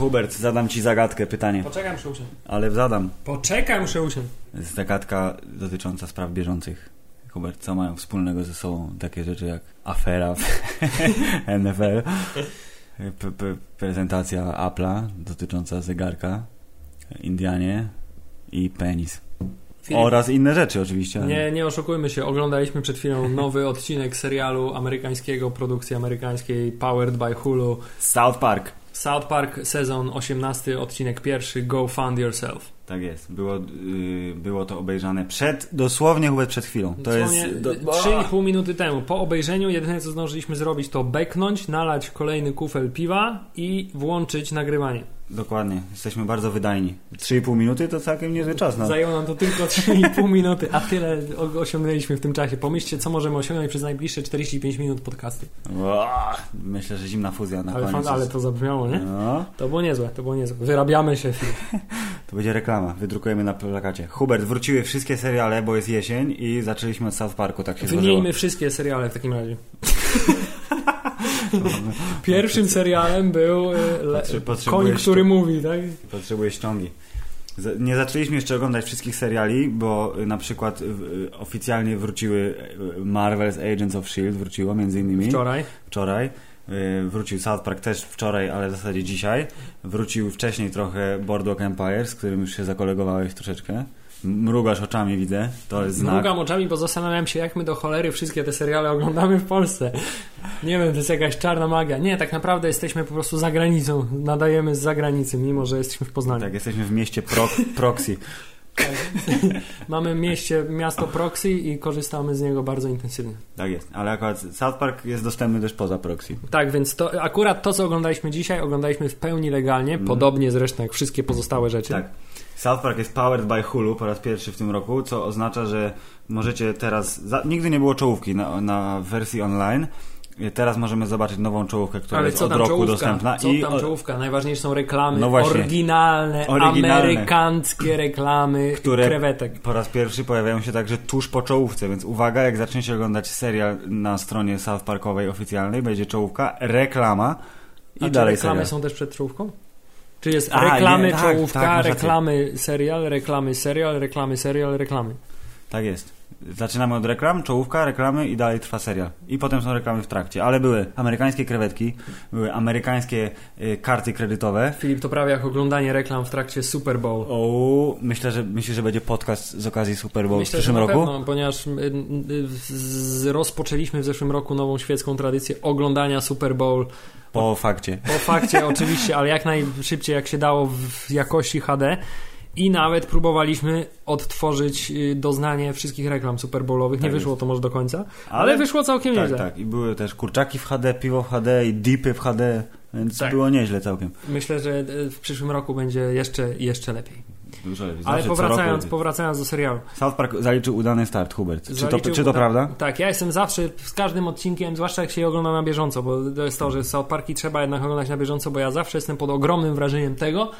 Hubert, zadam ci zagadkę, pytanie. Poczekam, muszę usiąść. Ale zadam. Poczekaj, muszę usiąść. Zagadka dotycząca spraw bieżących. Hubert, co mają wspólnego ze sobą takie rzeczy jak afera w NFL, p- p- prezentacja Apple'a dotycząca zegarka, Indianie i penis. Filip, Oraz inne rzeczy oczywiście. Nie, nie oszukujmy się, oglądaliśmy przed chwilą nowy odcinek serialu amerykańskiego, produkcji amerykańskiej, powered by Hulu. South Park. South Park, sezon 18, odcinek pierwszy, Go Fund Yourself. Tak jest. Było, y, było to obejrzane przed, dosłownie Hubert przed chwilą. To Dosłownie jest... Do, 3,5 minuty temu. Po obejrzeniu jedyne co zdążyliśmy zrobić to beknąć, nalać kolejny kufel piwa i włączyć nagrywanie. Dokładnie. Jesteśmy bardzo wydajni. 3,5 minuty to całkiem niezły czas. No. Zajęło nam to tylko 3,5 minuty, a tyle osiągnęliśmy w tym czasie. Pomyślcie, co możemy osiągnąć przez najbliższe 45 minut podcastu. Myślę, że zimna fuzja na Ale, koniec. fan, ale to zabrzmiało, nie? No, To było niezłe, to było niezłe. Wyrabiamy się, to będzie reklama. Wydrukujemy na plakacie. Hubert, wróciły wszystkie seriale, bo jest jesień i zaczęliśmy od South Parku, tak się Wymienijmy wszystkie seriale w takim razie. Pierwszym serialem był e, le, Koń, który mówi, tak? Potrzebuję ściągi. Nie zaczęliśmy jeszcze oglądać wszystkich seriali, bo y, na przykład y, y, oficjalnie wróciły y, Marvel's Agents of S.H.I.E.L.D. wróciło między innymi. Wczoraj. wczoraj. Y, Wrócił South Park też wczoraj, ale w zasadzie dzisiaj. Wrócił wcześniej trochę Boardwalk Empire, z którym już się zakolegowałeś troszeczkę. Mrugasz oczami, widzę. To jest znak. Mrugam oczami, bo zastanawiam się, jak my do cholery wszystkie te seriale oglądamy w Polsce. Nie wiem, to jest jakaś czarna magia. Nie, tak naprawdę jesteśmy po prostu za granicą. Nadajemy z zagranicy, mimo że jesteśmy w Poznaniu. Tak, jesteśmy w mieście pro Proxy. Mamy mieście, miasto Proxy i korzystamy z niego bardzo intensywnie. Tak jest. Ale akurat South Park jest dostępny też poza Proxy. Tak, więc to akurat to, co oglądaliśmy dzisiaj, oglądaliśmy w pełni legalnie, podobnie zresztą jak wszystkie pozostałe rzeczy. Tak. South Park jest powered by Hulu po raz pierwszy w tym roku, co oznacza, że możecie teraz. Za, nigdy nie było czołówki na, na wersji online. Teraz możemy zobaczyć nową czołówkę, która Ale jest od roku czołówka? dostępna. Co I tam czołówka? Najważniejsze są reklamy, No właśnie. oryginalne, Oryginalne. amerykańskie reklamy Które- krewetek. po raz pierwszy pojawiają się także tuż po czołówce, więc uwaga, jak zaczniecie oglądać serial na stronie South Parkowej oficjalnej, będzie czołówka, reklama i A czy dalej reklamy serial. są też przed czołówką? Czy jest A, reklamy, nie, tak, czołówka, tak, masz rację. reklamy, serial, reklamy, serial, reklamy, serial, reklamy? Tak jest. Zaczynamy od reklam, czołówka, reklamy i dalej trwa serial. I potem są reklamy w trakcie. Ale były amerykańskie krewetki, były amerykańskie y, karty kredytowe. Filip, to prawie jak oglądanie reklam w trakcie Super Bowl. O, myślę, że myślę, że będzie podcast z okazji Super Bowl w Myślę, że przyszłym roku. pewno, ponieważ y, y, z, rozpoczęliśmy w zeszłym roku nową świecką tradycję oglądania Super Bowl Po fakcie. po fakcie oczywiście, ale jak najszybciej jak się dało w jakości HD i nawet próbowaliśmy odtworzyć y, doznanie wszystkich reklam Super Bowlowych. Nie Tak wyszło jest. to może do końca, ale, wyszło całkiem tak, nieźle. tak. I były też kurczaki w HD, piwo w HD i dipy w HD, więc Tak. było nieźle całkiem. Myślę, że y, w przyszłym roku będzie jeszcze, jeszcze lepiej. Dużo lepiej. Ale Zawsze co powracając, powracając do serialu. South Park zaliczył udany start, Hubert. Czy to, czy to prawda? Tak, ja jestem zawsze z każdym odcinkiem, zwłaszcza jak się je ogląda na bieżąco, bo to jest to, że South Parki trzeba jednak oglądać na bieżąco, bo ja zawsze jestem pod ogromnym wrażeniem tego,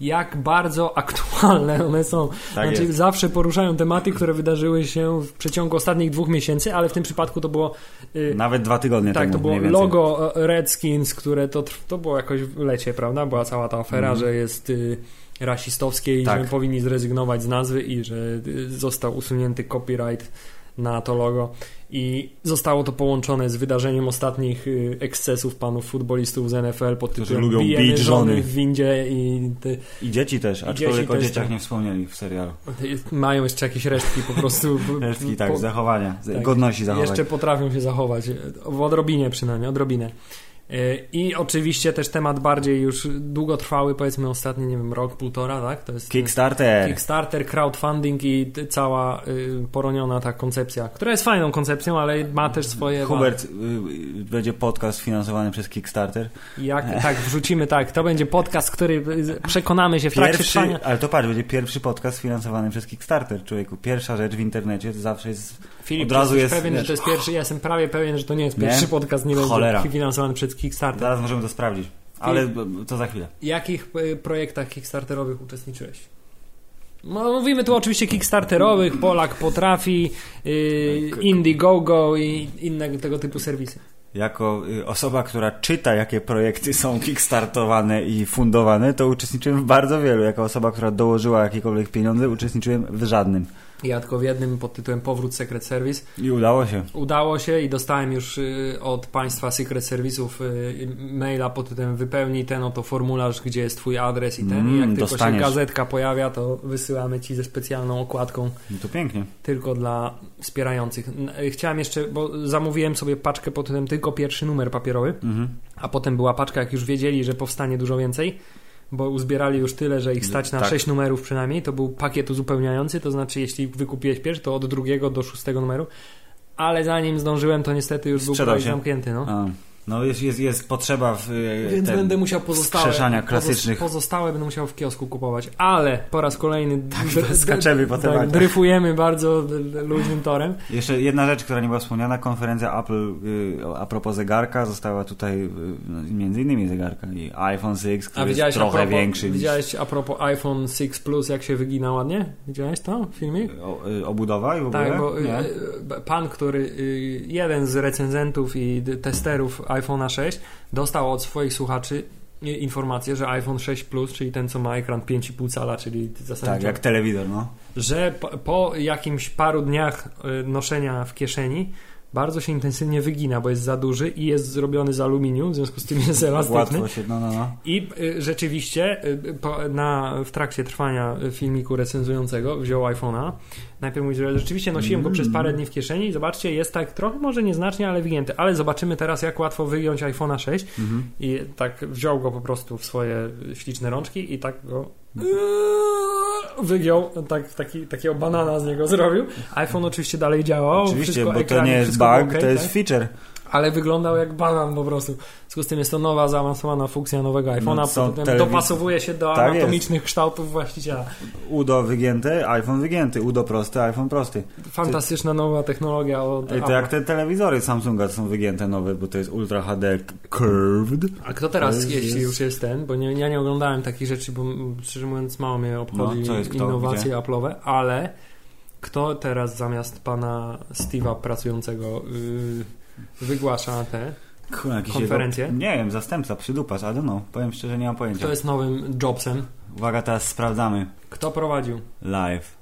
jak bardzo aktualne one są. Tak znaczy, jest. zawsze poruszają tematy, które wydarzyły się w przeciągu ostatnich dwóch miesięcy, ale w tym przypadku to było. y, Nawet dwa tygodnie tak, temu to było logo e, Redskins, które to, to było jakoś w lecie, prawda? Była cała ta afera, Mhm. że jest y, rasistowskie i Tak. że powinni zrezygnować z nazwy i że y, został usunięty copyright na to logo. I zostało to połączone z wydarzeniem ostatnich y, ekscesów panów futbolistów z NFL pod Którzy tytułem lubią bijemy bić żony w windzie i ty, I dzieci też, I aczkolwiek dzieci o też, dzieciach tak. nie wspomnieli w serialu. mają jeszcze jakieś resztki po prostu. Resztki, tak, po- zachowania, tak. godności zachowań. Jeszcze potrafią się zachować. W odrobinie przynajmniej, odrobinę. I oczywiście też temat bardziej już długotrwały, powiedzmy ostatni, nie wiem, rok, półtora, tak? To jest Kickstarter. Kickstarter, crowdfunding i cała y, poroniona ta koncepcja, która jest fajną koncepcją, ale ma też swoje... Hubert, y, y, będzie podcast finansowany przez Kickstarter. Jak, tak, wrzucimy tak. To będzie podcast, który y, przekonamy się w trakcie Pierwszy, trwania... ale to patrz, będzie pierwszy podcast finansowany przez Kickstarter, człowieku. Pierwsza rzecz w internecie to zawsze jest... Filip, od razu jest, pewien, że wiesz, to jest pierwszy, ja jestem prawie pewien, że to nie jest Nie? pierwszy podcast, nie będzie finansowany przez Kickstarter. Zaraz możemy to sprawdzić. Ale to za chwilę. W jakich y, projektach kickstarterowych uczestniczyłeś? No, mówimy tu oczywiście kickstarterowych, Polak potrafi, y, Indiegogo i inne tego typu serwisy. jako y, osoba, która czyta, jakie projekty są kickstartowane i fundowane, to uczestniczyłem w bardzo wielu. Jako osoba, która dołożyła jakiekolwiek pieniądze, uczestniczyłem w żadnym. Ja tylko w jednym pod tytułem Powrót Secret Service. I udało się. Udało się i dostałem już y, od państwa Secret Service'ów y, maila pod tytułem wypełnij ten oto formularz, gdzie jest twój adres i ten. Mm, I jak tylko dostaniesz. się gazetka pojawia, to wysyłamy ci ze specjalną okładką No to pięknie. tylko dla wspierających. Y, Chciałem jeszcze, bo zamówiłem sobie paczkę pod tytułem tylko pierwszy numer papierowy, Mhm. a potem była paczka, jak już wiedzieli, że powstanie dużo więcej, bo uzbierali już tyle, że ich stać na Tak. 6 numerów przynajmniej. To był pakiet uzupełniający, to znaczy jeśli wykupiłeś pierwszy, to od drugiego do szóstego numeru. Ale zanim zdążyłem, to niestety już był Sprzedał projekt się. zamknięty. No. A, no jest, jest, jest potrzeba w e, Więc ten, będę musiał pozostałe, klasycznych. Pozostałe będę musiał w kiosku kupować. Ale po raz kolejny dr- skaczemy po tak, tematach. dryfujemy bardzo luźnym torem. Jeszcze jedna rzecz, która nie była wspomniana, konferencja Apple y, a propos zegarka została tutaj, y, no, między innymi zegarka i iPhone 6, który A widziałeś jest trochę propos, większy niż Widziałeś a propos iPhone 6 Plus, jak się wygina ładnie? Widziałeś to? Filmik? o, y, obudowa i w ogóle? Tak, bo Nie? pan, który, jeden z recenzentów i testerów iPhone'a 6 dostał od swoich słuchaczy informację, że iPhone 6 Plus, czyli ten, co ma ekran 5,5 cala, czyli Tak, zasadniczo, jak telewizor, no. że po, po jakimś paru dniach y, noszenia w kieszeni bardzo się intensywnie wygina, bo jest za duży i jest zrobiony z aluminium, w związku z tym jest elastyczny. Łatwo się, no, no, no. I y, rzeczywiście y, po, na, w trakcie trwania filmiku recenzującego wziął iPhone'a. Najpierw mówi, że rzeczywiście nosiłem go Mm. przez parę dni w kieszeni i zobaczcie, jest tak trochę, może nieznacznie, ale wygięty. Ale zobaczymy teraz, jak łatwo wygiąć iPhone'a 6. Mhm. I tak wziął go po prostu w swoje śliczne rączki i tak go wygiął, tak, taki, takiego banana z niego zrobił. iPhone oczywiście dalej działał. Oczywiście, wszystko, bo to nie jest bug, okej, to jest tak? feature. Ale wyglądał jak banan po prostu. W związku z tym jest to nowa, zaawansowana funkcja nowego iPhone'a, No, dopasowuje się do Tak anatomicznych kształtów właściciela. UDO wygięty, iPhone wygięty, UDO prosty, iPhone prosty. Fantastyczna nowa technologia od I to jak te telewizory Samsunga są wygięte nowe, bo to jest Ultra HD Curved. A kto teraz, jest- jeśli jest- już jest ten, bo nie, ja nie oglądałem takich rzeczy, bo szczerze mówiąc mało mnie obchodzi No, jest kto? innowacje Gdzie? Apple'owe, ale kto teraz zamiast pana Steve'a pracującego yy, wygłasza te, Kurwa, jakiś Konferencję? Jego, nie wiem, zastępca, przydupacz, I don't know. Powiem szczerze, nie mam pojęcia. kto jest nowym Jobsem, Uwaga, teraz sprawdzamy. kto prowadził? Live.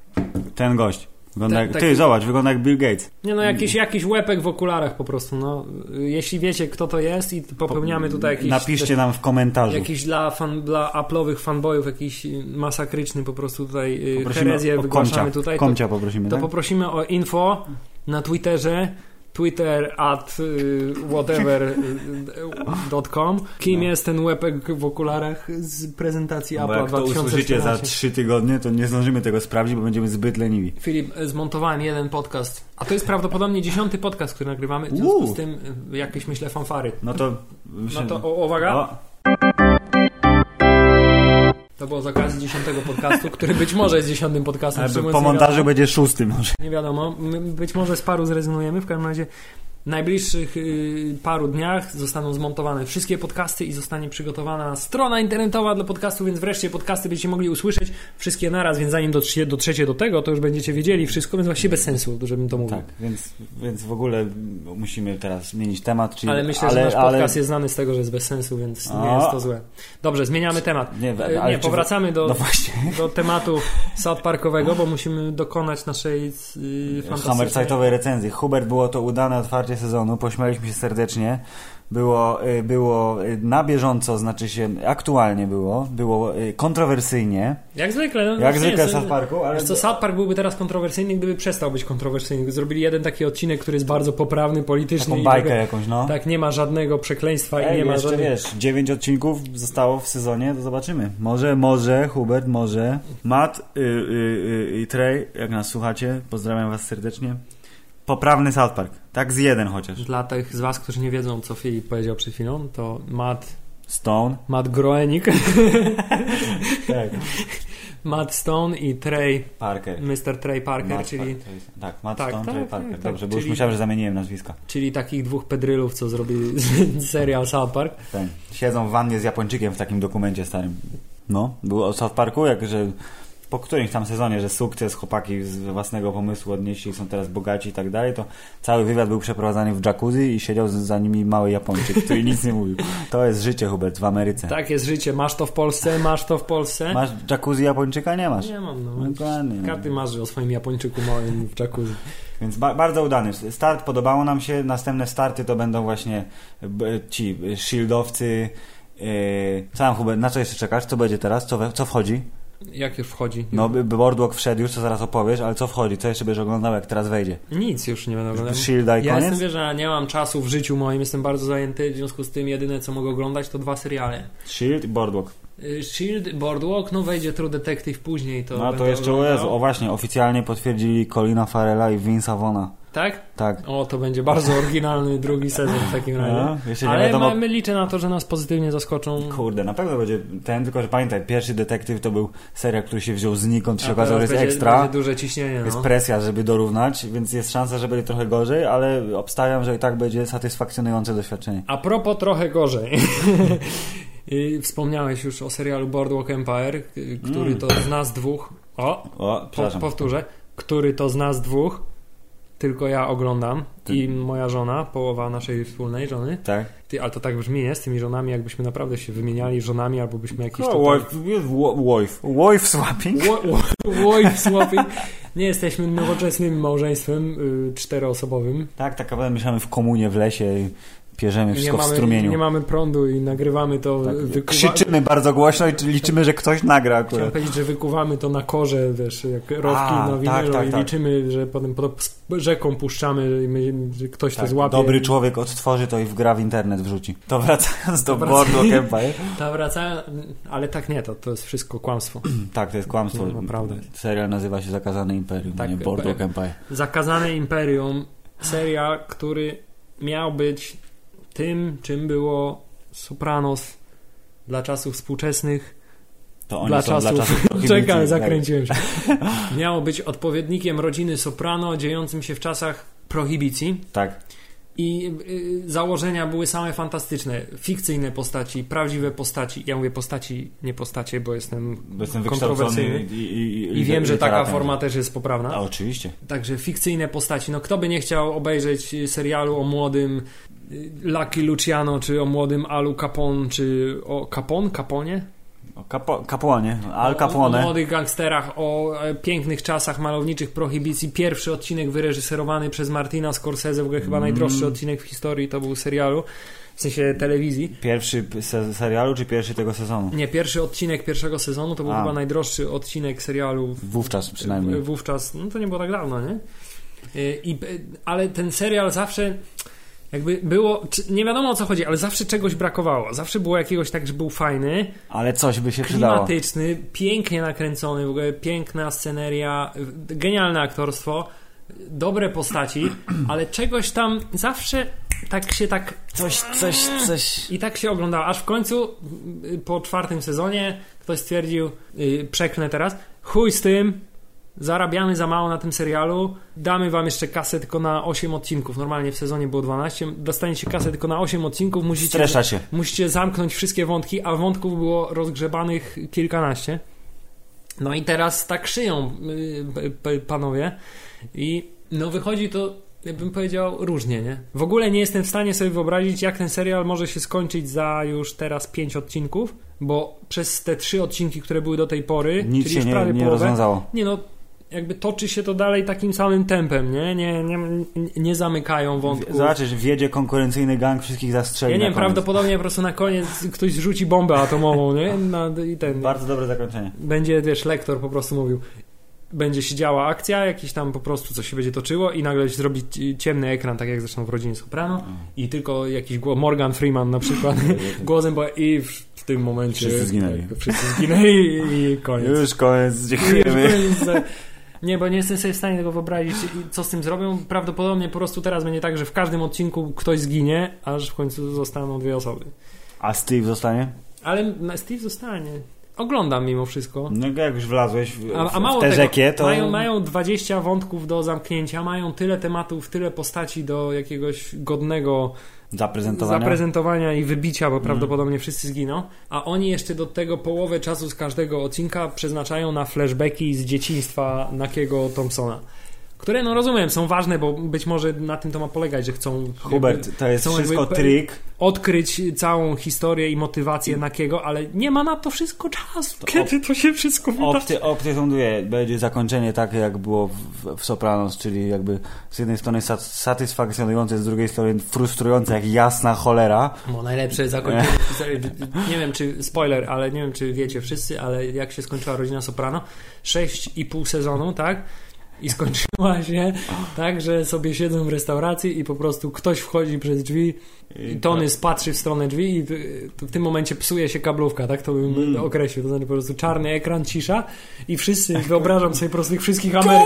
Ten gość. Wygląda Ten jak, taki- Ty, zobacz, wygląda jak Bill Gates. Nie no, jakiś, jakiś łepek w okularach po prostu, no. Jeśli wiecie, kto to jest i popełniamy tutaj jakiś... Napiszcie nam w komentarzu. Jakiś dla, fan, dla Apple'owych fanboyów jakiś masakryczny po prostu tutaj y, Poprosimy herezję o wygłaszamy komcia. tutaj. To, Komcia poprosimy, to tak? poprosimy o info na Twitterze twitter at y, whatever.com Kim No. jest ten łepek w okularach z prezentacji Bo Apple'a jak to 2014? usłyszycie za trzy tygodnie, to nie zdążymy tego sprawdzić, bo będziemy zbyt leniwi. Filip, y, zmontowałem jeden podcast, a to jest prawdopodobnie dziesiąty podcast, który nagrywamy, w związku z tym y, jakieś myślę fanfary. No to... No to uwaga, O, to było z okazji dziesiątego podcastu, który być może jest dziesiątym podcastem. ale po montażu będzie szósty może. Nie wiadomo, być może z paru zrezygnujemy, w każdym razie w najbliższych y, paru dniach zostaną zmontowane wszystkie podcasty i zostanie przygotowana strona internetowa dla podcastu, więc wreszcie podcasty będziecie mogli usłyszeć wszystkie naraz, więc zanim dotrzecie, dotrzecie do tego, to już będziecie wiedzieli wszystko, więc właściwie bez sensu, żebym to mówił. Tak, więc, więc w ogóle musimy teraz zmienić temat. Czyli, Ale myślę, że nasz podcast jest znany z tego, że jest bez sensu, więc nie jest to złe. Dobrze, zmieniamy temat. Nie, E, ale nie czy- powracamy do, No do tematu South Parkowego, bo musimy dokonać naszej yy, fantastycznej... Recenzji. Hubert, było to udane otwarcie sezonu, pośmialiśmy się serdecznie. Było, y, było y, na bieżąco, znaczy się aktualnie było, było y, kontrowersyjnie, Jak zwykle. No, jak zwykle w South Parku, ale co, South Park byłby teraz kontrowersyjny, gdyby przestał być kontrowersyjny. Zrobili jeden taki odcinek, który jest bardzo poprawny, polityczny. taką i bajkę tego- jakąś, no. Tak, nie ma żadnego przekleństwa i Ej, nie ma jeszcze żadnych... wiesz, dziewięć odcinków zostało w sezonie, to zobaczymy. Może, może, Hubert, może. Matt y, y, y, i Trey, jak nas słuchacie, pozdrawiam was serdecznie. Poprawny South Park, tak z jeden chociaż. Dla tych z was, którzy nie wiedzą, co Filip powiedział przed chwilą, to Matt, Stone. Matt Groening, Tak. Matt Stone i Trey, Parker. Mr. Trey Parker, Matt czyli, Parker, tak, Matt Tak, Stone, tak, Trey tak, Parker. tak, Dobrze, bo już czyli- myślałem, że zamieniłem nazwiska. czyli takich dwóch pedrylów, co zrobili serial South Park. Ten. Siedzą w wannie z Japończykiem w takim dokumencie starym. No, było o South Parku, jak że po którymś tam sezonie, że sukces, chłopaki z własnego pomysłu odnieśli, są teraz bogaci i tak dalej, to cały wywiad był przeprowadzany w jacuzzi i siedział za nimi mały Japończyk, który nic nie mówił. To jest życie, Hubert, w Ameryce. Tak jest życie. Masz to w Polsce, masz to w Polsce. Masz jacuzzi Japończyka? Nie masz. Nie mam, no. Dokładnie. Każdy marzy o swoim Japończyku małym w jacuzzi. Więc ba bardzo udany. Start podobało nam się. Następne starty to będą właśnie ci shieldowcy. Yy, co tam, Hubert, na co jeszcze czekasz? Co będzie teraz? Co, co wchodzi? Jak już wchodzi? No, Boardwalk wszedł już, co zaraz opowiesz, ale co wchodzi? Co jeszcze będziesz oglądał, jak teraz wejdzie? Nic już nie będę oglądał. Shielda i Ja koniec? jestem, wiesz, że nie mam czasu w życiu moim, jestem bardzo zajęty, w związku z tym jedyne co mogę oglądać to dwa seriale. Shield i Boardwalk. Y, Shield, Boardwalk, no wejdzie True Detective później, to No to jeszcze, o oglądał. Jezu, o właśnie, oficjalnie potwierdzili Colina Farrella i Vince'a Vona. Tak? Tak. O, to będzie bardzo oryginalny drugi sezon w takim razie. No, jeszcze nie Ale wiadomo- mamy, liczę na to, że nas pozytywnie zaskoczą. Kurde, na pewno będzie ten, tylko że pamiętaj, pierwszy detektyw to był serial, który się wziął znikąd, się A okazało, że jest będzie, ekstra. Będzie duże ciśnienie, Jest no. presja, żeby dorównać, więc jest szansa, że będzie trochę gorzej, ale obstawiam, że i tak będzie satysfakcjonujące doświadczenie. A propos trochę gorzej. Y, Wspomniałeś już o serialu Boardwalk Empire, y, który Mm. to z nas dwóch. O, O, po, powtórzę. Który to z nas dwóch. Tylko ja oglądam Ty- i moja żona, połowa naszej wspólnej żony. Tak. Ty, ale to tak brzmi, nie? Z tymi żonami, jakbyśmy naprawdę się wymieniali żonami, albo byśmy jakieś No, total... wife, wife. Wife swapping? Wife swapping. Nie jesteśmy nowoczesnym małżeństwem y, czteroosobowym. Tak, tak naprawdę mieszamy w komunie w lesie Nie wszystko w mamy, strumieniu. nie mamy prądu i nagrywamy to. Tak, wykuwa- Krzyczymy bardzo głośno i liczymy, że ktoś nagra Chciałem akurat. powiedzieć, że wykuwamy to na korze, wiesz, jak rowki A, na winylu tak, tak, i tak. liczymy, że potem pod rzeką puszczamy i my, że ktoś to Tak, złapie. dobry człowiek odtworzy to i wgra w internet wrzuci. To wracając do To Boardwalk Empire. Ta wraca, ale tak nie, to, to jest wszystko kłamstwo. Tak, to jest kłamstwo. No, naprawdę. Serial nazywa się Zakazane Imperium, Tak, nie Boardwalk Empire. Zakazane Imperium, serial, który miał być tym, czym było Sopranos dla czasów współczesnych. To oni dla są dla czasów... czasów Czekaj, tak. zakręciłem się. Miało być odpowiednikiem rodziny Soprano, dziejącym się w czasach prohibicji. Tak. I y, założenia były same fantastyczne. Fikcyjne postaci, prawdziwe postaci. Ja mówię postaci, nie postacie, bo jestem Bo jestem kontrowersyjny. i, i, i, I wiem, że taka forma też jest poprawna. A oczywiście. Także fikcyjne postaci. No kto by nie chciał obejrzeć serialu o młodym Lucky Luciano, czy o młodym Alu Capone, czy o Capone? Caponie? O Capuanie, Al O, o Capone. młodych gangsterach, o e, pięknych czasach malowniczych prohibicji. Pierwszy odcinek wyreżyserowany przez Martina Scorsese, w ogóle chyba Mm. najdroższy odcinek w historii to był serialu, w sensie telewizji. Pierwszy se serialu czy pierwszy tego sezonu? Nie, pierwszy odcinek pierwszego sezonu to był A. chyba najdroższy odcinek serialu w- Wówczas przynajmniej. wówczas, no to nie było tak dawno, nie? Y, I, ale ten serial zawsze jakby było, nie wiadomo o co chodzi, ale zawsze czegoś brakowało. Zawsze było jakiegoś tak, że był fajny, Ale coś by się przydało. klimatyczny, pięknie nakręcony, w ogóle piękna sceneria, genialne aktorstwo, dobre postaci, ale czegoś tam zawsze tak się tak Coś, coś, coś. i tak się oglądało, aż w końcu y, po czwartym sezonie ktoś stwierdził, yy, przeklnę teraz, chuj z tym, zarabiamy za mało na tym serialu, damy wam jeszcze kasę tylko na 8 odcinków, normalnie w sezonie było 12, dostaniecie kasę tylko na 8 odcinków, musicie, musicie zamknąć wszystkie wątki, a wątków było rozgrzebanych kilkanaście. No i teraz tak szyją y, p- panowie i no wychodzi to, bym powiedział, różnie, nie? W ogóle nie jestem w stanie sobie wyobrazić, jak ten serial może się skończyć za już teraz pięć odcinków, bo przez te trzy odcinki, które były do tej pory, Nic czyli się już nie, prawie nie połowę, rozwiązało. nie no, jakby toczy się to dalej takim samym tempem, nie? Nie, nie, nie zamykają wątków. Zobaczysz, wjedzie konkurencyjny gang, wszystkich zastrzeli Ja nie wiem, prawdopodobnie po prostu na koniec ktoś zrzuci bombę atomową, nie? Na, I ten, Bardzo dobre zakończenie. będzie, wiesz, lektor po prostu mówił, będzie się działa akcja, jakiś tam po prostu coś się będzie toczyło i nagle zrobi ci- ciemny ekran, tak jak zresztą w Rodzinie Soprano i tylko jakiś głos, Morgan Freeman na przykład, głosem, bo i w, w tym momencie Wszyscy zginęli. Tak, wszyscy zginęli i koniec. Już koniec, Już dziękujemy. koniec. Nie, bo nie jestem sobie w stanie tego wyobrazić, i co z tym zrobią. Prawdopodobnie po prostu teraz będzie tak, że w każdym odcinku ktoś zginie, aż w końcu zostaną dwie osoby. A Steve zostanie? Ale Steve zostanie. Oglądam mimo wszystko. No jak już wlazłeś w, A, a w mało tę tego, to... mają, mają 20 wątków do zamknięcia, mają tyle tematów, tyle postaci do jakiegoś godnego Zaprezentowania. zaprezentowania i wybicia, bo prawdopodobnie wszyscy zginą. A oni jeszcze do tego połowę czasu z każdego odcinka przeznaczają na flashbacki z dzieciństwa Nakiego Thompsona. Które, no rozumiem, są ważne, bo być może na tym to ma polegać, że chcą. jakby Hubert, to jest wszystko jakby- trik. Odkryć całą historię i motywację Nakiego, ale nie ma na to wszystko czasu. Kiedy to się wszystko wydarzy? Opcje są dwie. Będzie zakończenie takie, jak było w, w Sopranos, czyli jakby z jednej strony sat- satysfakcjonujące, z drugiej strony frustrujące, jak jasna cholera. No najlepsze zakończenie historii. Nie wiem, czy spoiler, ale nie wiem, czy wiecie wszyscy, ale jak się skończyła Rodzina Soprano? Sześć i pół sezonu, tak? I skończyła się tak, że sobie siedzą w restauracji i po prostu ktoś wchodzi przez drzwi i Tony spatrzy w stronę drzwi i w- tym momencie psuje się kablówka, tak to bym Mm. określił. To znaczy po prostu czarny ekran, cisza i wszyscy, wyobrażam sobie po prostu tych wszystkich, Amery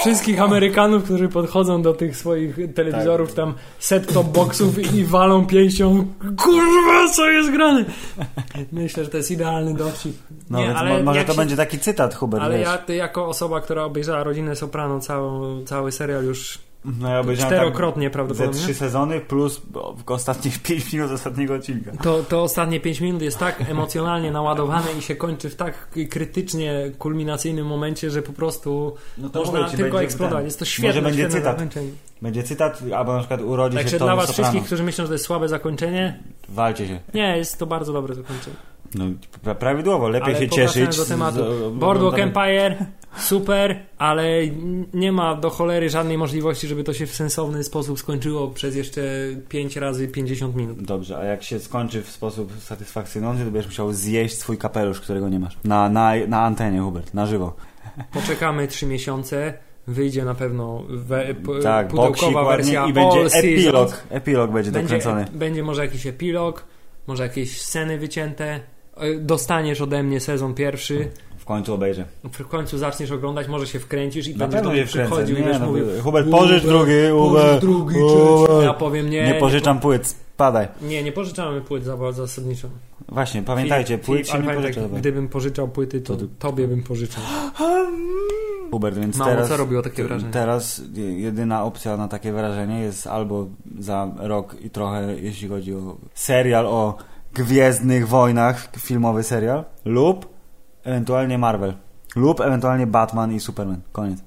wszystkich Amerykanów, którzy podchodzą do tych swoich telewizorów, Tak. tam set-top boxów i walą pięścią kurwa, co jest grane? Myślę, że to jest idealny dowcip. No Nie, ale mo- może to się- będzie taki cytat, Hubert, Ale wiesz. ja ty jako osoba, która obejrzała Rodzinę Soprano, całą, cały serial już No ja czterokrotnie tak ze prawdopodobnie. trzy sezony plus ostatnich pięć minut ostatniego odcinka. To, to ostatnie 5 minut jest tak emocjonalnie naładowane i się kończy w tak krytycznie kulminacyjnym momencie, że po prostu No to można ci, tylko eksplodować. ten- Jest to świetne, Może będzie świetne cytat. zakończenie. Będzie cytat, albo na przykład urodzi Także się dla Tony was Soprano. wszystkich, którzy myślą, że to jest słabe zakończenie, Walcie się. nie, jest to bardzo dobre zakończenie. No, pra- prawidłowo, lepiej Ale się cieszyć. do tematu. z- z- Boardwalk Empire, super, ale nie ma do cholery żadnej możliwości, żeby to się w sensowny sposób skończyło przez jeszcze 5 razy 50 minut. Dobrze, a jak się skończy w sposób satysfakcjonujący, to będziesz musiał zjeść swój kapelusz, którego nie masz. Na, na, na antenie, Hubert, na żywo. Poczekamy 3 miesiące, wyjdzie na pewno we, tak, pudełkowa wersja i będzie All Seasons. epilog. Epilog będzie Będzie, dokręcony. będzie może jakiś epilog, może jakieś sceny wycięte. Dostaniesz ode mnie sezon pierwszy. W końcu obejrzę. W końcu zaczniesz oglądać, może się wkręcisz i Na będziesz do mnie przychodził i Nie, będziesz no, mówił Hubert, pożycz drugi, pożycz Hubert. drugi, trzeci. Ja powiem nie. Nie pożyczam płyt, spadaj. Nie, nie pożyczamy płyt za- zasadniczo. Właśnie, pamiętajcie, Filip- płyt Filip, się ale nie pamiętaj, pożycza. Gdybym pożyczał płyty, to To- tobie bym pożyczał. Hubert, więc Mało teraz, co robiło takie wrażenie. teraz jedyna opcja na takie wrażenie jest albo za rok i trochę, jeśli chodzi o serial o Gwiezdnych Wojnach, filmowy serial, lub ewentualnie Marvel, lub ewentualnie Batman i Superman. Koniec.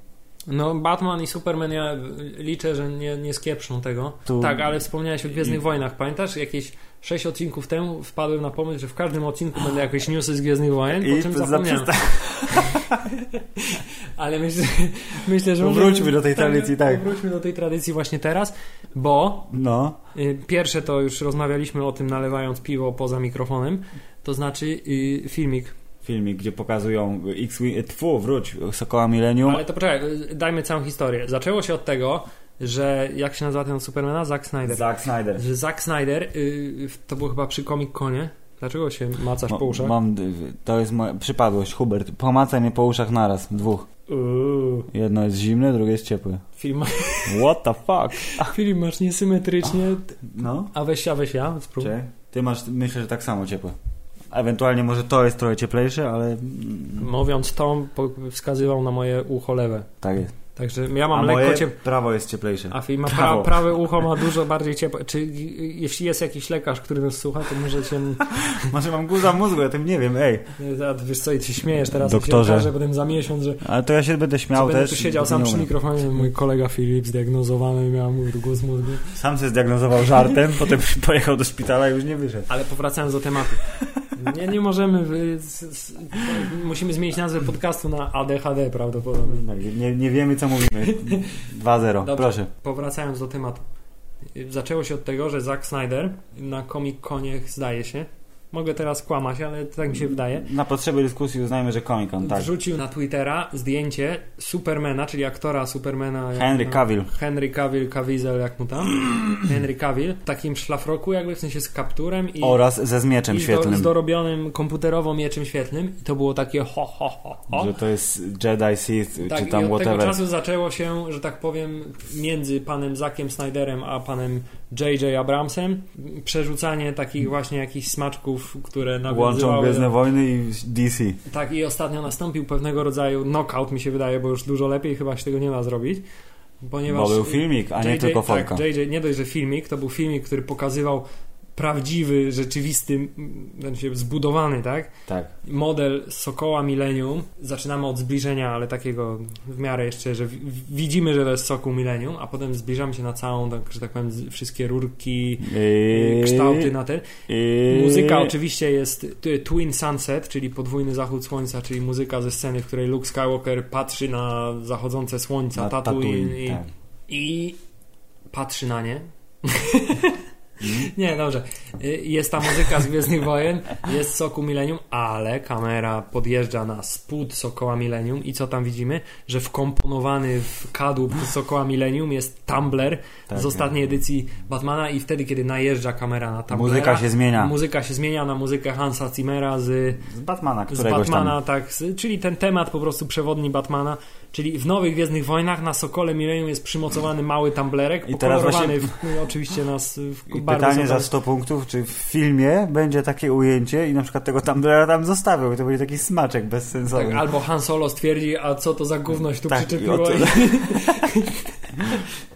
No, Batman i Superman, ja liczę, że nie, nie skieprzą tego. Tu- Tak, ale wspomniałeś o Gwiezdnych I- Wojnach. Pamiętasz? Jakieś sześć odcinków temu wpadłem na pomysł, że w każdym odcinku będą jakieś newsy z Gwiezdnych Wojen, po czym za- zapomniałem. Ale myślę, myślę że... Wróćmy możemy- do tej tradycji, tak. Wróćmy do tej tradycji właśnie teraz, bo No, y, pierwsze to już rozmawialiśmy o tym nalewając piwo poza mikrofonem, to znaczy y, filmik. Filmik, gdzie pokazują X-Wing, tfu, wróć, Sokoła Millennium. Ale to poczekaj, dajmy całą historię. Zaczęło się od tego, że jak się nazywa ten Supermana? Zack Snyder. Zack Snyder. Że Zack Snyder, y, to było chyba przy Comic Conie. Dlaczego się macasz po uszach? Mam, to jest moja przypadłość, Hubert. Pomacaj mnie po uszach naraz, dwóch. Uuu, Jedno jest zimne, drugie jest ciepłe. film, What the fuck? film masz niesymetrycznie. No. A weź ja, weź ja, spróbuj. Ty masz, myślę, że tak samo ciepłe. Ewentualnie może to jest trochę cieplejsze, ale Mówiąc to, wskazywał na moje ucho lewe. tak jest. Także ja mam A lekko ciep... prawo jest cieplejsze. A ma pra... Prawe ucho ma dużo bardziej ciepłe. Czy jeśli jest jakiś lekarz, który nas słucha, to możecie... Może mam guza mózgu, ja tym nie wiem, ej. A Wiesz co, i ty śmiejesz teraz, Doktorze. jak się okaże potem za miesiąc, że Ale to ja się będę śmiał będę też. tu siedział sam przy mikrofonie, mój kolega Filip zdiagnozowany, miał głos mózgu. Sam się zdiagnozował żartem, potem pojechał do szpitala i już nie wyszedł. Ale powracając do tematu. Nie, nie możemy. wy- musimy zmienić nazwę podcastu na ADHD prawdopodobnie. Tak, Nie, nie wiemy, co mówimy. 2-0, Dobrze. proszę. Powracając do tematu. Zaczęło się od tego, że Zack Snyder na Comic Conie zdaje się. Mogę teraz kłamać, ale tak mi się wydaje. Na potrzeby dyskusji uznajmy, że Comic Con, tak. Wrzucił na Twittera zdjęcie Supermana, czyli aktora Supermana. Henry Cavill. Henry Cavill, Caviezel, jak mu tam. Henry Cavill. W takim szlafroku, jakby w sensie z kapturem i. Oraz ze zmieczem I świetlnym. z dorobionym komputerowo mieczem świetlnym i to było takie ho, ho, ho, ho. Że to jest Jedi, Sith, Tak, czy i tam od tego whatever. czasu zaczęło się, że tak powiem, między panem Zackiem Snyderem a panem J.J. Abramsem przerzucanie takich właśnie jakichś smaczków, które Łączą nawiązywały... Gwiezdne Wojny i DC. Tak, i ostatnio nastąpił pewnego rodzaju knockout, mi się wydaje, bo już dużo lepiej chyba się tego nie da zrobić. ponieważ... Bo był filmik, a nie JJ tylko tak, fotka. JJ, nie dość, że filmik, to był filmik, który pokazywał prawdziwy, rzeczywisty, sensie zbudowany, tak? Tak. Model Sokoła Millennium. Zaczynamy od zbliżenia, ale takiego w miarę jeszcze, że wi- widzimy, że to jest Sokół Millennium, a potem zbliżamy się na całą, tak, że tak powiem, wszystkie rurki, I... kształty na ten. I... Muzyka oczywiście jest Twin Sunset, czyli podwójny zachód słońca, czyli muzyka ze sceny, w której Luke Skywalker patrzy na zachodzące słońca, Na Tatooine i, tak. i patrzy na nie. Nie, dobrze. Y, Jest ta muzyka z Gwiezdnych Wojen, jest Soku Millennium, ale kamera podjeżdża na spód Sokoła Millennium i co tam widzimy? Że wkomponowany w kadłub Sokoła Millennium jest tumbler Tak, z ostatniej edycji Batmana i wtedy, kiedy najeżdża kamera na tumblera, Muzyka się zmienia. muzyka się zmienia na muzykę Hansa Zimmera z, Z Batmana, z Batmana, tam. tak, czyli ten temat po prostu przewodni Batmana, czyli w nowych Gwiezdnych Wojnach na Sokole Millennium jest przymocowany mały tumblerek, I teraz pokolorowany w, no, oczywiście nas w pytanie za 100 punktów, czy w filmie będzie takie ujęcie i na przykład tego Tumblera tam zostawią i to będzie taki smaczek bezsensowny. Tak, albo Han Solo stwierdzi, a co to za gówność tu Tak, przyczepiło. I-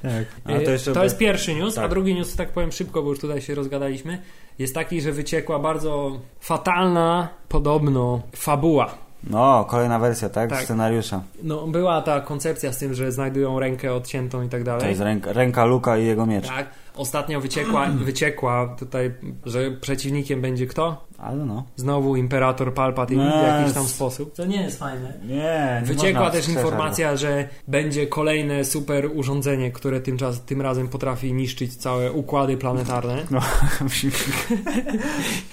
tak. A to, jest pierwszy news, a Tak. drugi news, tak powiem szybko, bo już tutaj się rozgadaliśmy, jest taki, że wyciekła bardzo fatalna, podobno, fabuła. No, kolejna wersja, tak? Tak. Scenariusza. No, była ta koncepcja z tym, że znajdują rękę odciętą i tak dalej. To jest ręka, ręka Luka i jego miecz. Tak. Ostatnio wyciekła, wyciekła tutaj, że przeciwnikiem będzie kto? Ale no. Znowu Imperator Palpatine w No, jakiś tam sposób. To nie jest fajne. Nie, nie Wyciekła też informacja, że będzie kolejne super urządzenie, które tym, czas, tym razem potrafi niszczyć całe układy planetarne. go.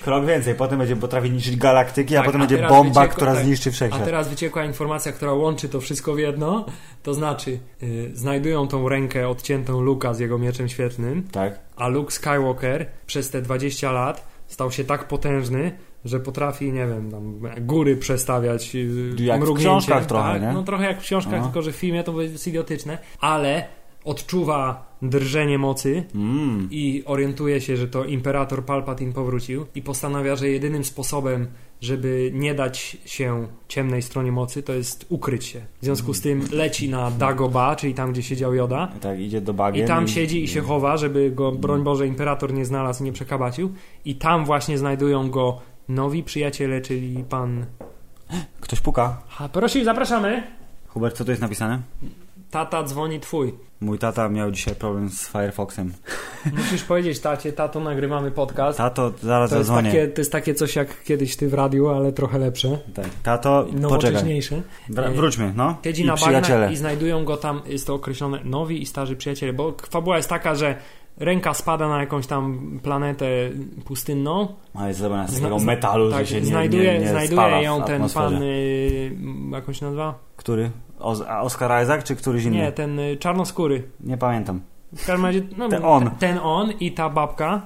Krok więcej, potem będzie potrafić niszczyć galaktyki, a Tak, potem a będzie bomba, wyciekła- która tak. zniszczy A wszechświat. teraz wyciekła informacja, która łączy to wszystko w jedno. To znaczy, yy, znajdują tą rękę odciętą Luka z jego mieczem świetlnym, Tak. a Luke Skywalker przez te 20 lat stał się tak potężny, że potrafi, nie wiem, tam góry przestawiać yy, Jak w książkach trochę, tak? nie? No trochę jak w książkach, No. tylko że w filmie to jest idiotyczne, ale odczuwa drżenie mocy Mm. i orientuje się, że to imperator Palpatine powrócił i postanawia, że jedynym sposobem, żeby nie dać się ciemnej stronie mocy, to jest ukryć się. W związku z tym leci na Dagobah, czyli tam, gdzie siedział Yoda Tak, idzie do bagien. i tam siedzi i się chowa, żeby go, broń Boże, imperator nie znalazł i nie przekabacił i tam właśnie znajdują go nowi przyjaciele, czyli pan... Ktoś puka. Prosi, zapraszamy! Hubert, co tu jest napisane? Tata dzwoni twój. Mój tata miał dzisiaj problem z Firefoxem. Musisz powiedzieć tacie, tato, nagrywamy podcast. Tato, zaraz To jest, zadzwonię. takie, to jest takie coś jak kiedyś ty w radiu, ale trochę lepsze, Tak. Tato, nowocześniejsze. Wr- Wróćmy, no. Siedzi I na bagnach i znajdują go tam, jest to określone, nowi i starzy przyjaciele, bo fabuła jest taka, że ręka spada na jakąś tam planetę pustynną. Ale zrobiona z takiego metalu, tak, że się nie, znajduje, nie, nie znajduje ją ten atmosferze. pan, y, jak on się nazywa? Który? A Oscar Isaac czy któryś inny? Nie, ten y, czarnoskóry. Nie pamiętam. W każdym razie, no, Ten on. Ten on i ta babka.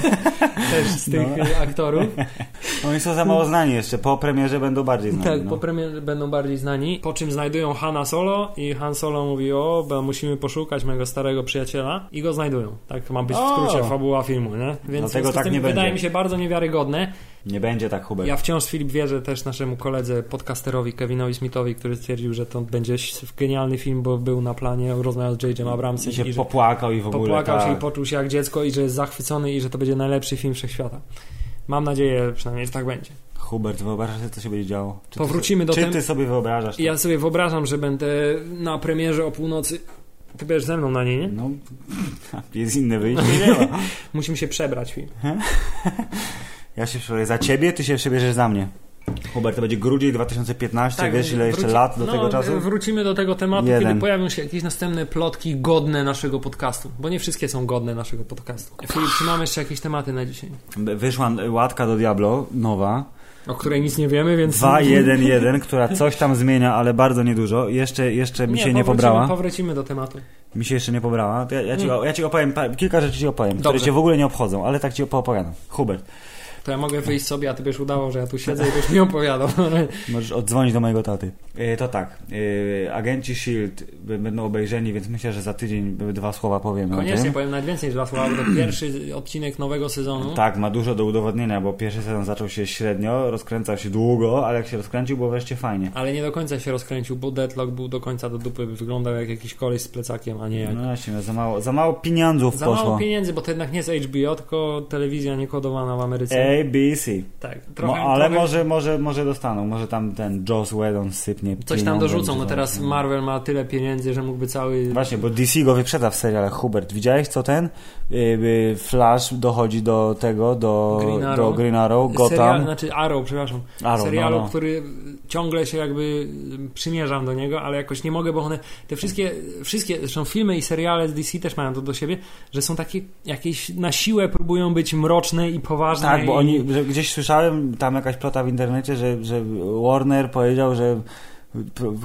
Też z tych No. aktorów. Oni są za mało znani jeszcze. Po premierze będą bardziej znani. Tak, no. po premierze będą bardziej znani. Po czym znajdują Hanna Solo i Han Solo mówi, o, bo musimy poszukać mojego starego przyjaciela i go znajdują. Tak ma być w O! skrócie fabuła filmu, nie? Więc w Dlatego tak nie wydaje będzie. mi się bardzo niewiarygodne. Nie będzie tak, Hubert. Ja wciąż, Filip, wierzę też naszemu koledze podcasterowi Kevinowi Smithowi, który stwierdził, że to będzie genialny film, bo był na planie, rozmawiał z J.J. Abramsem I się i popłakał i w ogóle popłakał tak. się i poczuł się jak dziecko i że jest zachwycony i że to będzie najlepszy film wszechświata. Mam nadzieję przynajmniej, że tak będzie. Hubert, wyobrażasz sobie, co się będzie działo? Czy Powrócimy ty, do Czy tem- ty sobie wyobrażasz? to? Ja sobie wyobrażam, że będę na premierze o północy. Ty będziesz ze mną na niej, nie? No, jest inne wyjście. Musimy się przebrać, film. Ja się przebiorę za ciebie, ty się przebierzesz za mnie. Hubert, to będzie grudzień 2015, wiesz ile jeszcze Tak, wróci- lat do no, tego czasu? Wrócimy do tego tematu, Jeden. kiedy pojawią się jakieś następne plotki godne naszego podcastu. Bo nie wszystkie są godne naszego podcastu. Filip, czy mamy jeszcze jakieś tematy na dzisiaj? Wyszła łatka do Diablo, nowa, O której nic nie wiemy, więc... 2.1.1, która coś tam zmienia, ale bardzo niedużo. Jeszcze, jeszcze mi się nie pobrała. Powrócimy do tematu. Mi się jeszcze nie pobrała. Ja, ja, ci, Mm. ja ci opowiem, kilka rzeczy ci opowiem, które Dobrze. cię w ogóle nie obchodzą, ale tak ci opowiadam. Hubert, To ja mogę wyjść sobie, a ty byś udawał, że ja tu siedzę i byś mi opowiadał. Możesz oddzwonić do mojego taty. E, to tak, e, agenci S.H.I.E.L.D. będą obejrzeni, więc myślę, że za tydzień dwa słowa powiemy o Koniecznie tym. powiem nawet więcej niż dwa słowa, bo to pierwszy odcinek nowego sezonu. Tak, ma dużo do udowodnienia, bo pierwszy sezon zaczął się średnio, rozkręcał się długo, ale jak się rozkręcił, było wreszcie fajnie. Ale nie do końca się rozkręcił, bo Deadlock był do końca do dupy. Wyglądał jak jakiś koleś z plecakiem, a nie jak... No właśnie, no za mało, za mało pieniądzów Za poszło. mało pieniędzy, bo to jednak nie jest HBO, tylko telewizja niekodowana w Ameryce. ABC. Tak, Mo, trochę, ale trochę może, może, może dostaną, może tam ten Joss Whedon sypnie coś tam dorzucą. No teraz Marvel ma tyle pieniędzy, że mógłby cały... Właśnie, bo DC go wyprzedza w serialach. Hubert, widziałeś co ten? Yy, yy, Flash dochodzi do tego, do Green Arrow. do Green Arrow Gotham. Serial, znaczy Arrow, przepraszam. Arrow, serialu, no, no. który ciągle się jakby przymierzam do niego, ale jakoś nie mogę, bo one, te wszystkie, wszystkie, zresztą filmy i seriale z DC też mają to do siebie, że są takie jakieś na siłę próbują być mroczne i poważne. Tak, bo. Oni, gdzieś słyszałem, tam jakaś plota w internecie, że, że Warner powiedział, że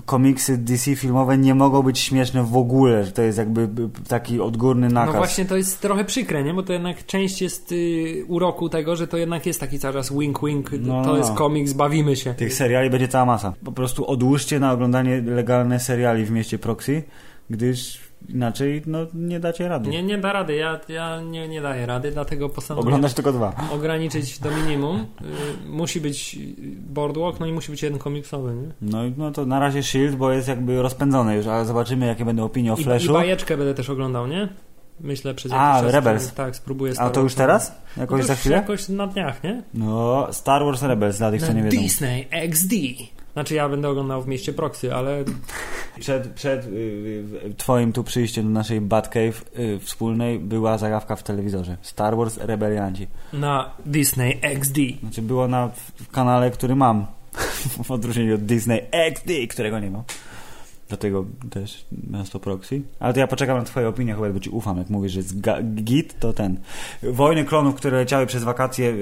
komiksy DC filmowe nie mogą być śmieszne w ogóle, że to jest jakby taki odgórny nakaz. No właśnie, to jest trochę przykre, nie? Bo to jednak część jest y, uroku tego, że to jednak jest taki cały czas wink wink, No, to no. jest komiks, bawimy się. Tych seriali będzie cała masa. Po prostu odłóżcie na oglądanie legalne seriali w mieście Proxy, gdyż inaczej no, nie dacie rady. Nie, nie da rady, ja, ja nie, nie daję rady, dlatego postanowiłem Oglądasz tylko dwa. ograniczyć do minimum. Y, musi być boardwalk, no i musi być jeden komiksowy, nie? No, i- no to na razie Shield, bo jest jakby rozpędzony już, ale zobaczymy jakie będą opinie o I, I Flashu. bajeczkę będę też oglądał, nie? Myślę przez A, jakiś czas. Rebels. Tak, spróbuję. A Star to już Warsa. teraz? No Jakoś to za chwilę? Jakoś na dniach, nie? No, Star Wars Rebels dla tych, co nie wiedzą. Disney XD. Znaczy ja będę oglądał w mieście Proxy, ale Przed, przed y, y, twoim tu przyjściem do naszej Batcave y, wspólnej była zagawka w telewizorze. Star Wars Rebelianci. na Disney XD. Znaczy było na kanale, który mam. w odróżnieniu od Disney XD, którego nie mam. Dlatego też miasto proxy. Ale to ja poczekam na twoje opinie, chyba, bo ci ufam. Jak mówisz, że jest git, to ten. Wojny klonów, które leciały przez wakacje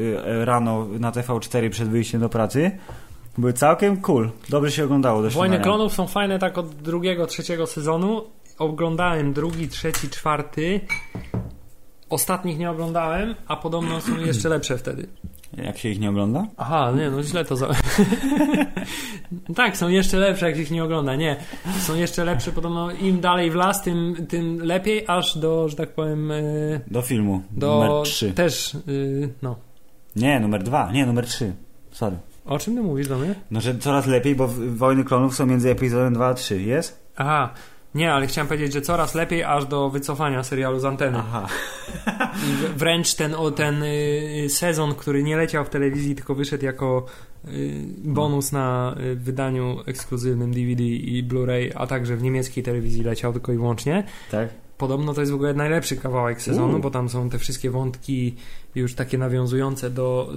rano na TV4 przed wyjściem do pracy, były całkiem cool. Dobrze się oglądało. Do Wojny klonów są fajne tak od drugiego, trzeciego sezonu. Oglądałem drugi, trzeci, czwarty. Ostatnich nie oglądałem, a podobno są jeszcze lepsze wtedy. Jak się ich nie ogląda? Aha, nie, no źle to za... tak, są jeszcze lepsze, jak ich nie ogląda. Nie, są jeszcze lepsze, podobno im dalej w las, tym, tym lepiej, aż do, że tak powiem, e, Do filmu. do Numer 3. też, y, no. Nie, numer 2. Nie, numer 3. Sorry. O czym ty mówisz do mnie? No, że coraz lepiej, bo Wojny klonów są między epizodem 2 a 3. Jest? Aha, nie, ale chciałem powiedzieć, że coraz lepiej, aż do wycofania serialu z anteny. Aha. I wręcz ten, o, ten y, sezon, który nie leciał w telewizji, tylko wyszedł jako y, bonus na y, wydaniu ekskluzywnym DVD i Blu-ray, a także w niemieckiej telewizji leciał tylko i wyłącznie. Tak? Podobno to jest w ogóle najlepszy kawałek sezonu, bo tam są te wszystkie wątki już takie nawiązujące do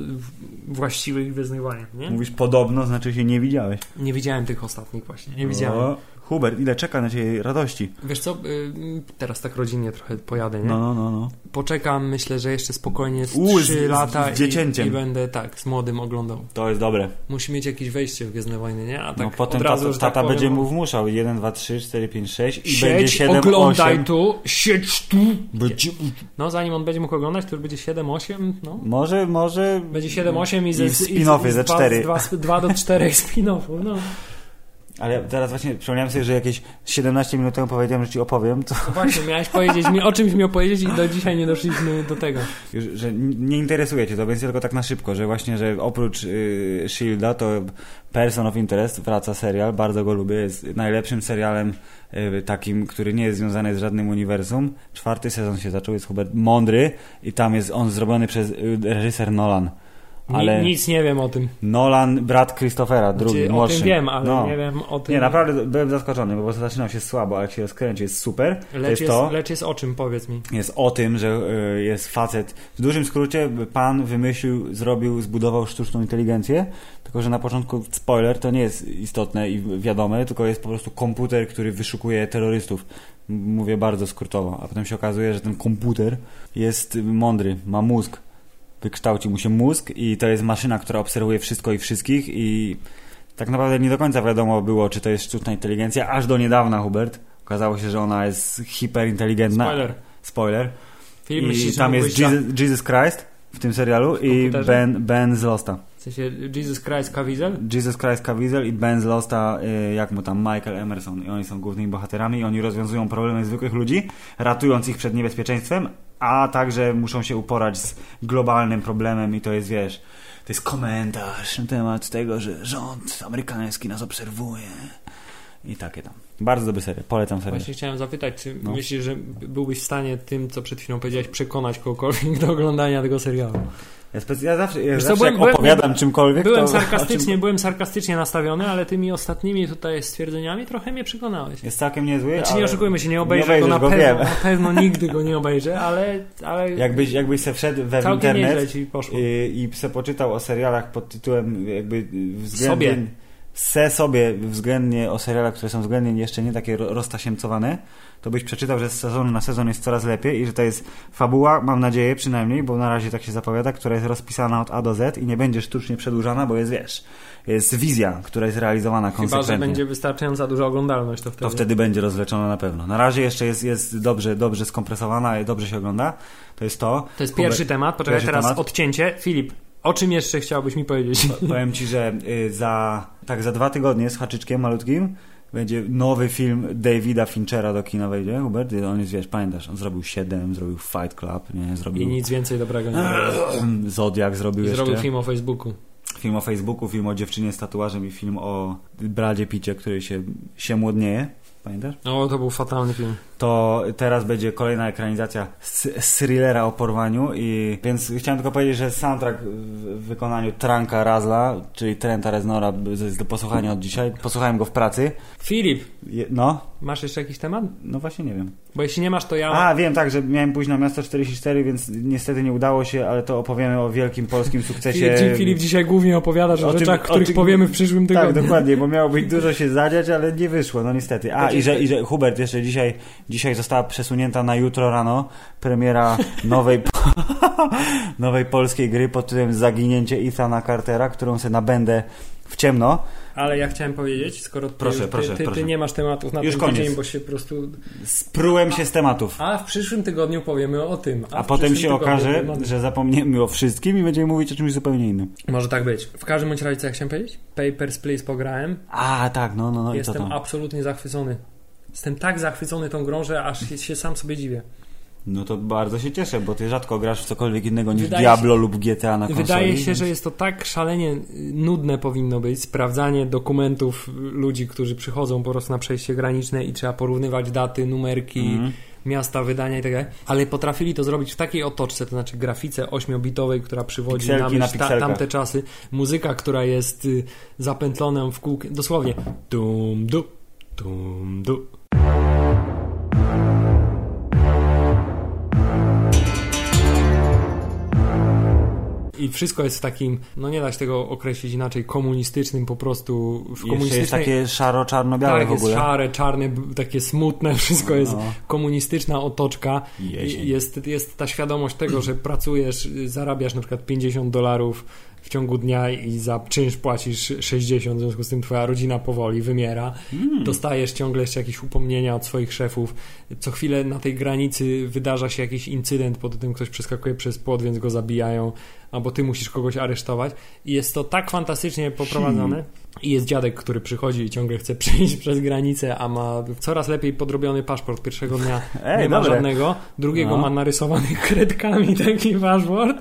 właściwych wyznań, nie? Mówisz podobno, znaczy się nie widziałeś. Nie widziałem tych ostatnich właśnie, nie widziałem. O, Hubert, ile czeka na ciebie radości? Wiesz co, y, teraz tak rodzinnie trochę pojadę, nie? No, no, no. no. Poczekam, myślę, że jeszcze spokojnie z U, z- 3 z- lata z dziecięciem. I, i będę tak, z młodym oglądał. To jest dobre. Musi mieć jakieś wejście w Gwiezdne Wojny, nie? A tak no potem od razu, tata, tak powiem, będzie no, mu wmuszał 1, 2, 3, 4, 5, 6 i Siedź, będzie 7, oglądaj 8. tu, siedź tu. Będzie... No zanim on będzie mógł oglądać, to już będzie 7, 8, no. Może, może... Będzie 7, 8 i ze I w spin-offie ze 4. 2 do 4 spin-offów, no. Ale teraz właśnie przypomniałem sobie, że jakieś 17 minut temu powiedziałem, że ci opowiem, to No Właśnie, miałeś powiedzieć mi, o czymś mi opowiedzieć i do dzisiaj nie doszliśmy do tego. że n- nie interesuje cię to, więc tylko tak na szybko, że właśnie, że oprócz y, Shielda to Person of Interest wraca serial, bardzo go lubię, jest najlepszym serialem y, takim, który nie jest związany z żadnym uniwersum. Czwarty sezon się zaczął, jest Hubert mądry i tam jest on zrobiony przez y, reżyser Nolan. Ale Ni, nic nie wiem o tym. Nolan, brat Christophera, drugi, Znaczy, o młodszy. tym wiem, ale No. nie wiem o tym. Nie, naprawdę byłem zaskoczony, bo zaczynał się słabo, ale jak się rozkręci, jest super. to Lecz jest jest, to, lecz jest o czym, powiedz mi. jest o tym, że y, jest facet. W dużym skrócie, pan wymyślił, zrobił, zbudował sztuczną inteligencję, tylko że na początku, spoiler, to nie jest istotne i wiadome, tylko jest po prostu komputer, który wyszukuje terrorystów. Mówię bardzo skrótowo, a potem się okazuje, że ten komputer jest mądry, ma mózg. Wykształcił mu się mózg i to jest maszyna, która obserwuje wszystko i wszystkich i tak naprawdę nie do końca wiadomo było, czy to jest sztuczna inteligencja, aż do niedawna, Hubert. Okazało się, że ona jest hiperinteligentna. Spoiler. Spoiler. Film I myślisz, tam jest Jesus, Jesus Christ. w tym serialu i? Ben, ben z Losta. Sensie Jesus Christ Caviezel? Jesus Christ Caviezel i Ben z Losta, y, jak mu tam, Michael Emerson. I oni są głównymi bohaterami i oni rozwiązują problemy zwykłych ludzi, ratując ich przed niebezpieczeństwem, a także muszą się uporać z globalnym problemem i to jest, wiesz, to jest komentarz na temat tego, że rząd amerykański nas obserwuje. I takie tam. Bardzo dobry serial. Polecam serial. Właśnie chciałem zapytać, czy No. myślisz, że byłbyś w stanie tym, co przed chwilą powiedziałeś, przekonać kogokolwiek do oglądania tego serialu? Ja, zawsze, ja Wiesz co, zawsze byłem- jak byłem- opowiadam czymkolwiek, Byłem to... sarkastycznie, byłem sarkastycznie nastawiony, ale tymi ostatnimi tutaj stwierdzeniami trochę mnie przekonałeś. Jest całkiem niezły, Znaczy nie oszukujmy się, nie obejrzę nie go na obejrzysz pewno, wiem. na pewno nigdy go nie obejrzę, ale, ale Jakbyś, jakbyś se wszedł we całkiem internet ci poszło. i, i se poczytał o serialach pod tytułem jakby względnie... Sobie. Se sobie względnie o serialach, które są względnie jeszcze nie takie ro- roztasiemcowane, to byś przeczytał, że z sezonu na sezon jest coraz lepiej i że to jest fabuła, mam nadzieję przynajmniej, bo na razie tak się zapowiada, która jest rozpisana od A do Z i nie będzie sztucznie przedłużana, bo jest, wiesz, jest wizja, która jest realizowana Chyba, że konsekwentnie. będzie wystarczająca duża oglądalność, to wtedy. To wtedy będzie rozleczona na pewno. Na razie jeszcze jest, jest dobrze, dobrze skompresowana i dobrze się ogląda. To jest to. To jest pierwszy temat. Poczekaj, pierwszy teraz temat. odcięcie. Filip, o czym jeszcze chciałbyś mi powiedzieć? Powiem ci, że y, za, tak za dwa tygodnie z haczyczkiem malutkim będzie nowy film Davida Finchera do kina wejdzie. Hubert, on jest, wiesz, pamiętasz, on zrobił 7, zrobił Fight Club, nie, I zrobił nic więcej dobrego nie zrobił. Zodiak zrobił I jeszcze. zrobił film o Facebooku. film o Facebooku, film o dziewczynie z tatuażem i film o Bradzie Picie, który się, się młodnieje. Pamiętasz? No, to był fatalny film. To teraz będzie kolejna ekranizacja thrillera o porwaniu i więc chciałem tylko powiedzieć, że soundtrack w wykonaniu Tranka Razla, czyli Trenta Reznora jest do posłuchania od dzisiaj. Posłuchałem go w pracy. Filip, Je, no, masz jeszcze jakiś temat? no właśnie nie wiem. Bo jeśli nie masz, to ja... A, wiem tak, że miałem pójść na Miasto 44, więc niestety nie udało się, ale to opowiemy o wielkim polskim sukcesie. Filip, Filip dzisiaj głównie opowiadasz o, O tym- rzeczach, o których tym- powiemy w przyszłym Tak, tygodniu. dokładnie, bo miało być dużo się zadziać, ale nie wyszło, no niestety. A, i że, i że Hubert, jeszcze dzisiaj, dzisiaj została przesunięta na jutro rano premiera nowej, nowej polskiej gry pod tytułem Zaginięcie Ethana Cartera, którą sobie nabędę w ciemno. Ale ja chciałem powiedzieć, skoro ty, Proszę, ty, proszę, ty, ty proszę. nie masz tematów na Już ten koniec. tydzień, bo się po prostu... Sprułem się z tematów. A w przyszłym tygodniu powiemy o tym. A w potem się okaże, że zapomniemy o wszystkim i będziemy mówić o czymś zupełnie innym. Może tak być. W każdym bądź razie, co ja chciałem powiedzieć? Papers, Please pograłem. A, tak, no, no, no Jestem absolutnie zachwycony. Jestem tak zachwycony tą grą, że aż się, się sam sobie dziwię. No to bardzo się cieszę, bo ty rzadko grasz w cokolwiek innego niż Wydaje Diablo lub GTA na konsoli. Wydaje się, więc- że jest to tak szalenie y, nudne powinno być, sprawdzanie dokumentów y, ludzi, którzy przychodzą po prostu na przejście graniczne i trzeba porównywać daty, numerki, Mhm. miasta, wydania i tak. Ale potrafili to zrobić w takiej otoczce, to znaczy grafice 8-bitowej, która przywodzi Pikselki na myśl ta, tamte czasy, muzyka, która jest y, zapętlona w kółkę, dosłownie dum du, dum du. I wszystko jest w takim, no nie da się tego określić inaczej, komunistycznym po prostu, w Jeszcze jest komunistycznej... takie szaro-czarno-białe tak, w ogóle. jest szare, czarne, takie smutne, wszystko jest No. komunistyczna otoczka. Jesień. Jest, jest ta świadomość tego, że pracujesz, y, zarabiasz na przykład 50 dolarów w ciągu dnia i za czynsz płacisz 60, w związku z tym twoja rodzina powoli wymiera. Mm. Dostajesz ciągle jeszcze jakieś upomnienia od swoich szefów. Co chwilę na tej granicy wydarza się jakiś incydent, pod tym ktoś przeskakuje przez płot, więc go zabijają, albo ty musisz kogoś aresztować. I jest to tak fantastycznie poprowadzone. I jest dziadek, który przychodzi i ciągle chce przejść przez granicę, a ma coraz lepiej podrobiony paszport. Pierwszego dnia Ej, nie ma dobre. żadnego, drugiego No. ma narysowany kredkami taki paszport,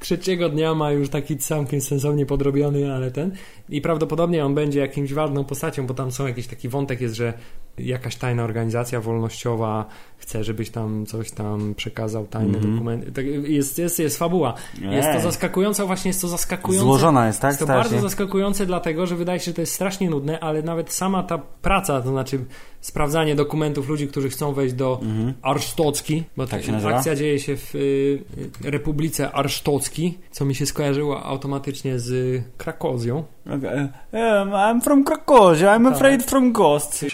trzeciego dnia ma już taki całkiem sensownie podrobiony, ale ten. I prawdopodobnie on będzie jakimś ważną postacią, bo tam są jakiś taki wątek jest, że jakaś tajna organizacja wolnościowa chce, żebyś tam coś tam przekazał, tajne Mhm. dokumenty. Tak, Jest, jest, jest fabuła. Jest to zaskakujące, właśnie jest to zaskakujące. Złożona jest, tak? Jest to Strasznie. bardzo zaskakujące, dlatego że wydaje się, że to jest strasznie nudne, ale nawet sama ta praca, to znaczy sprawdzanie dokumentów ludzi, którzy chcą wejść do Mhm. Arsztocki, bo Tak ta- się nazywa? akcja dzieje się w y, Republice Arsztocki, co mi się skojarzyło automatycznie z Krakozją. Okay. Um, I'm from Krakowie, I'm Tak. afraid from ghosts.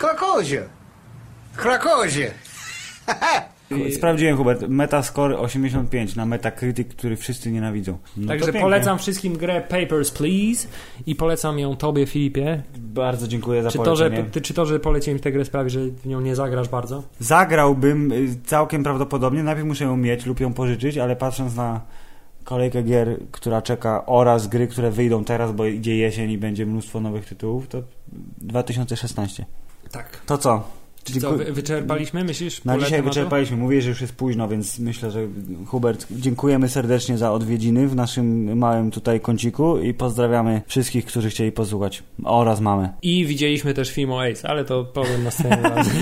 Krakozie! Krakozie! Sprawdziłem, Hubert, metascore 85 na Metacritic, który wszyscy nienawidzą. No Także polecam wszystkim grę Papers, Please i polecam ją tobie, Filipie. Bardzo dziękuję za Czy to, że, polecenie. ty, czy to, że poleciłem tę grę sprawi, że w nią nie zagrasz bardzo? Zagrałbym y, całkiem prawdopodobnie, najpierw muszę ją mieć lub ją pożyczyć, ale patrząc na kolejkę gier, która czeka oraz gry, które wyjdą teraz, bo idzie jesień i będzie mnóstwo nowych tytułów, to 2016. Tak. To co? Czy co, wy, wyczerpaliśmy, myślisz? Na dzisiaj tematu? wyczerpaliśmy. Mówię, że już jest późno, więc myślę, że Hubert, dziękujemy serdecznie za odwiedziny w naszym małym tutaj kąciku i pozdrawiamy wszystkich, którzy chcieli posłuchać oraz mamy. I widzieliśmy też film o Ace, ale to powiem następnym razem.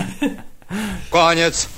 Koniec.